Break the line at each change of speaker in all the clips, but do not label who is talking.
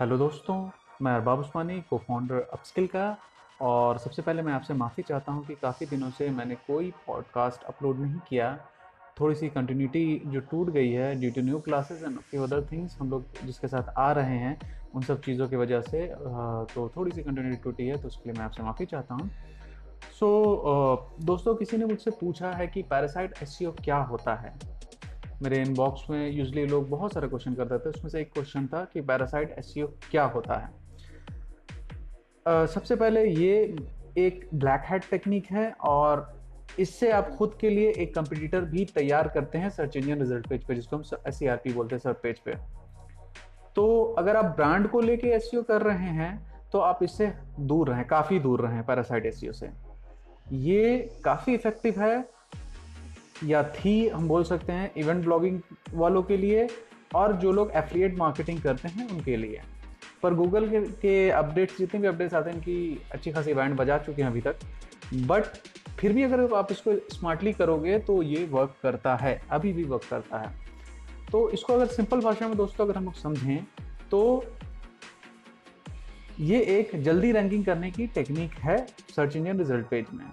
Hello दोस्तों मैं अरबाब उस्मानी को फाउंडर अपस्किल का। और सबसे पहले मैं आपसे माफ़ी चाहता हूँ कि काफ़ी दिनों से मैंने कोई पॉडकास्ट अपलोड नहीं किया। थोड़ी सी कंटिन्यूटी जो टूट गई है due to new classes and few other things हम लोग जिसके साथ आ रहे हैं उन सब चीज़ों की वजह से तो थोड़ी सी कंटिन्यूटी टूटी है तो उसके लिए मैं आपसे माफ़ी चाहता हूँ। सो so, दोस्तों किसी ने मुझसे पूछा है कि पैरासाइट एस क्या होता है? मेरे इनबॉक्स में यूजली लोग बहुत सारे क्वेश्चन करते थे उसमें से एक क्वेश्चन था कि पैरासाइट एस क्या होता है? uh, सबसे पहले ये एक ब्लैक हैट टेक्निक है और इससे आप खुद के लिए एक कंपटीटर भी तैयार करते हैं सर्च इंजन रिज़ल्ट पेज पे जिसको हम एस बोलते हैं सर्च पेज पे। तो अगर आप ब्रांड को लेके एस कर रहे हैं तो आप इससे दूर रहें काफ़ी दूर रहें पैरासाइट एस से। ये काफ़ी इफ़ेक्टिव है या थी हम बोल सकते हैं इवेंट ब्लॉगिंग वालों के लिए और जो लोग एफिलिएट मार्केटिंग करते हैं उनके लिए। पर गूगल के, के अपडेट्स जितने भी अपडेट्स आते हैं इनकी अच्छी खासी इवेंट बजा चुके हैं अभी तक। बट फिर भी अगर आप इसको स्मार्टली करोगे तो ये वर्क करता है अभी भी वर्क करता है। तो इसको अगर सिंपल भाषा में दोस्तों अगर हम लोग समझें तो ये एक जल्दी रैंकिंग करने की टेक्निक है सर्च इंजन रिज़ल्ट पेज में।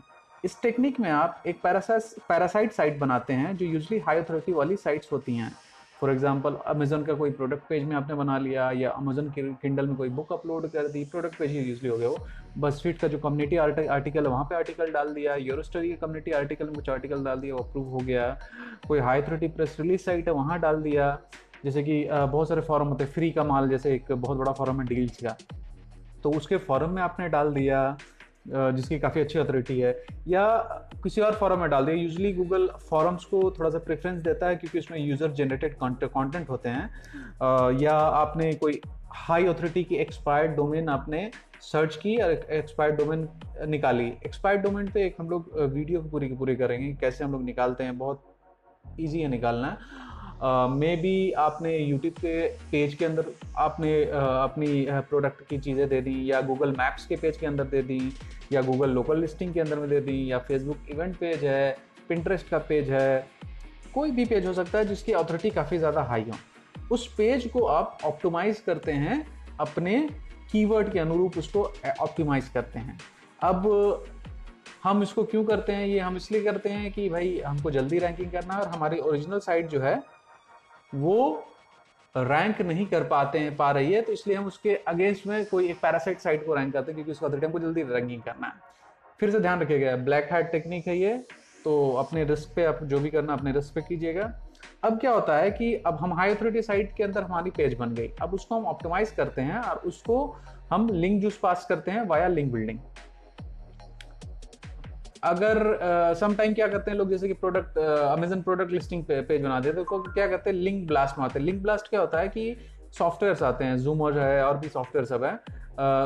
इस टेक्निक में आप एक पैरासाइट साइट बनाते हैं, जो यूजली हाई अथॉरिटी वाली साइट्स होती हैं। फॉर एग्ज़ाम्पल अमेजन का कोई प्रोडक्ट पेज में आपने बना लिया, या अमेजन किंडल में कोई बुक अपलोड कर दी प्रोडक्ट पेज यूजली हो गया वो। बस फीट का जो कम्युनिटी आर्टिकल है, वहाँ पे आर्टिकल डाल दिया यूरोस्टरी का कम्युनिटी आर्टिकल में कुछ आर्टिकल डाल दिया, वो अप्रूव हो गया। कोई high authority press release site है, वहाँ डाल दिया। जैसे कि बहुत सारे फॉरम होते हैं फ्री का माल, जैसे एक बहुत बड़ा फॉरम है डील्स का। तो उसके फॉरम में आपने डाल दिया जिसकी काफ़ी अच्छी अथॉरिटी है, या किसी और फॉरम में डाल दिया यूजली गूगल फॉरम्स को थोड़ा सा प्रेफरेंस देता है क्योंकि उसमें यूज़र जनरेटेड कंटेंट होते हैं। या आपने कोई हाई अथॉरिटी की एक्सपायर्ड डोमेन आपने सर्च की और एक्सपायर्ड डोमेन निकाली। एक्सपायर्ड डोमेन पे एक हम लोग वीडियो पूरी की पूरी करेंगे, कैसे हम लोग निकालते हैं, बहुत ईजी है निकालना। मे बी आपने यूट्यूब के पेज के अंदर आपने अपनी प्रोडक्ट की चीज़ें दे दी, या गूगल मैप्स के पेज के अंदर दे दी, या गूगल लोकल लिस्टिंग के अंदर में दे दी, या फेसबुक इवेंट पेज है पिंटरेस्ट का पेज है, कोई भी पेज हो सकता है जिसकी अथॉरिटी काफ़ी ज़्यादा हाई हो। उस पेज को आप ऑप्टिमाइज करते हैं, अपने कीवर्ड के अनुरूप उसको ऑप्टिमाइज करते हैं। अब हम इसको क्यों करते हैं? ये हम इसलिए करते हैं कि भाई हमको जल्दी रैंकिंग करना है और हमारी ओरिजिनल साइट जो है वो रैंक नहीं कर पाते हैं, पा रही है तो इसलिए हम उसके अगेंस्ट में कोई एक पैरासाइट साइट को रैंक करते हैं, क्योंकि उसका हमको जल्दी रैंकिंग करना है। फिर से ध्यान रखिएगा ब्लैक हैट टेक्निक है ये तो अपने रिस्क पे आप जो भी करना, अपने रिस्क पे कीजिएगा। अब क्या होता है कि अब हम हाई अथॉरिटी साइट के अंदर हमारी पेज बन गई। अब उसको हम ऑप्टिमाइज करते हैं और उसको हम लिंक जूस पास करते हैं वाया लिंक बिल्डिंग अगर सम uh, टाइम क्या करते हैं लोग जैसे कि प्रोडक्ट अमेजन प्रोडक्ट लिस्टिंग पे, पेज बना देते हैं तो क्या करते हैं लिंक ब्लास्ट मारते हैं। लिंक ब्लास्ट क्या होता है कि सॉफ्टवेयर आते हैं जूमर है और भी सॉफ्टवेयर सब है।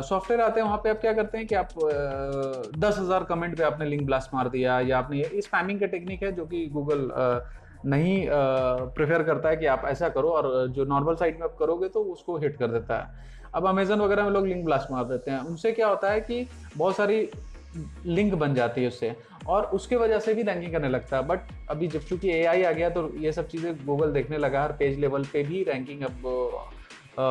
सॉफ्टवेयर uh, आते हैं वहाँ पे आप क्या करते हैं कि आप दस uh, हज़ार कमेंट पे आपने लिंक ब्लास्ट मार दिया या आपने ये स्पैमिंग का टेक्निक है जो कि गूगल नहीं प्रेफर करता है कि आप ऐसा करो और जो नॉर्मल साइट में आप करोगे तो उसको हिट कर देता है। अब अमेजन वगैरह में लोग लिंक ब्लास्ट मार देते हैं। उनसे क्या होता है कि बहुत सारी लिंक बन जाती है उससे। और उसके वजह से भी रैंकिंग करने लगता है। बट अभी जब चूँकि एआई आ गया तो ये सब चीज़ें गूगल देखने लगा हर पेज लेवल पे भी रैंकिंग अब आ,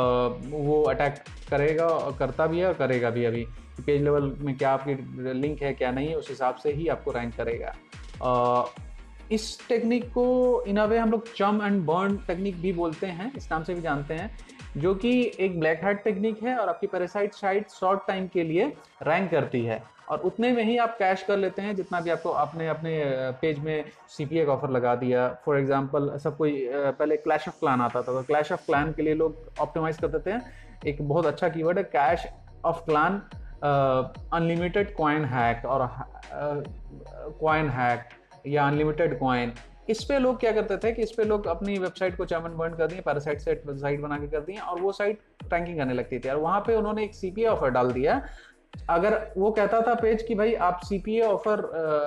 वो अटैक करेगा और करता भी है और करेगा भी अभी। पेज लेवल में क्या आपकी लिंक है क्या नहीं है उस हिसाब से ही आपको रैंक करेगा। आ, इस टेक्निक को इन अ वे हम लोग चम एंड बर्न टेक्निक भी बोलते हैं, इस नाम से भी जानते हैं, जो कि एक ब्लैक हार्ट टेक्निक है और आपकी पैरासाइट साइट शॉर्ट टाइम के लिए रैंक करती है। और उतने में ही आप कैश कर लेते हैं जितना भी आपको आपने अपने पेज में सी पी का ऑफ़र लगा दिया। फॉर एग्ज़ाम्पल सब कोई पहले क्लैश ऑफ़ क्लान आता था तो क्लैश ऑफ़ क्लान के लिए लोग ऑप्टिमाइज कर देते हैं। एक बहुत अच्छा कीवर्ड है Clash of Clan unlimited coin hack और कॉइन हैक या अनलिमिटेड कॉइन इस पे लोग क्या करते थे कि इस पे लोग अपनी वेबसाइट को चमन बर्न कर दिए पैरासाइट साइट साइट बना के कर दिए और वो साइट रैंकिंग करने लगती थी। और वहाँ पे उन्होंने एक सीपीए ऑफ़र डाल दिया। अगर वो कहता था पेज कि भाई आप सीपीए ऑफ़र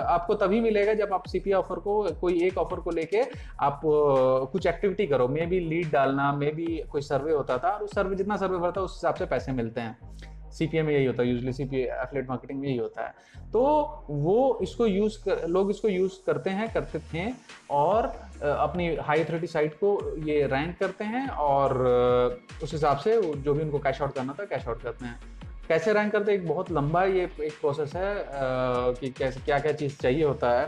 आपको तभी मिलेगा जब आप सीपीए ऑफ़र को, कोई एक ऑफ़र को लेके आप कुछ एक्टिविटी करो। मे बी लीड डालना मे बी कोई सर्वे होता था और उस सर्वे जितना सर्वे भरता उस हिसाब से पैसे मिलते हैं। सी में यही होता है usually C P affiliate marketing में यही होता है। तो वो इसको यूज़ कर लोग इसको यूज़ करते हैं, करते थे और अपनी हाई अथॉरिटी साइट को ये रैंक करते हैं और उस हिसाब से जो भी उनको कैश आउट करना था कैश आउट करते हैं। कैसे रैंक करते हैं? एक बहुत लंबा ये एक प्रोसेस है कि कैसे क्या क्या चीज़ चाहिए होता है।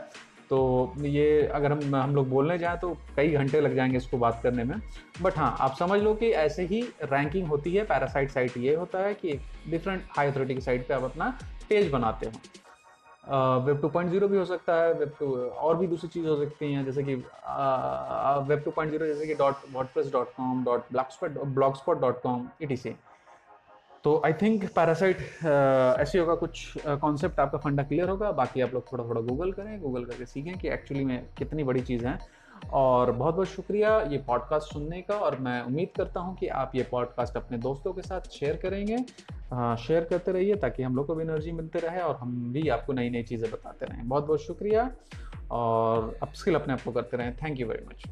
तो ये अगर हम हम लोग बोलने जाएँ तो कई घंटे लग जाएँगे इसको बात करने में। बट हाँ आप समझ लो कि ऐसे ही रैंकिंग होती है पैरासाइट साइट ये होता है कि डिफरेंट हाई अथॉरिटी की साइट पर आप अपना पेज बनाते हो। वेब टू पॉइंट ज़ीरो भी हो सकता है वेब टू और भी दूसरी चीज़ हो सकती हैं, जैसे कि वेब टू पॉइंट ज़ीरो जैसे कि dot word dot com dot blog spot blog spot dot com E T C तो आई थिंक पैरासाइट ऐसी होगा कुछ कॉन्सेप्ट uh, आपका फंडा क्लियर होगा। बाकी आप लोग थोड़ा थोड़ा गूगल करें गूगल करके सीखें कि एक्चुअली में कितनी बड़ी चीज़ है। और बहुत बहुत शुक्रिया ये पॉडकास्ट सुनने का और मैं उम्मीद करता हूँ कि आप ये पॉडकास्ट अपने दोस्तों के साथ शेयर करेंगे। शेयर uh, करते रहिए ताकि हम लोग को भी एनर्जी मिलते रहे और हम भी आपको नई नई चीज़ें बताते रहें। बहुत बहुत शुक्रिया और अपस्किल अपने आप को करते रहें। Thank you very much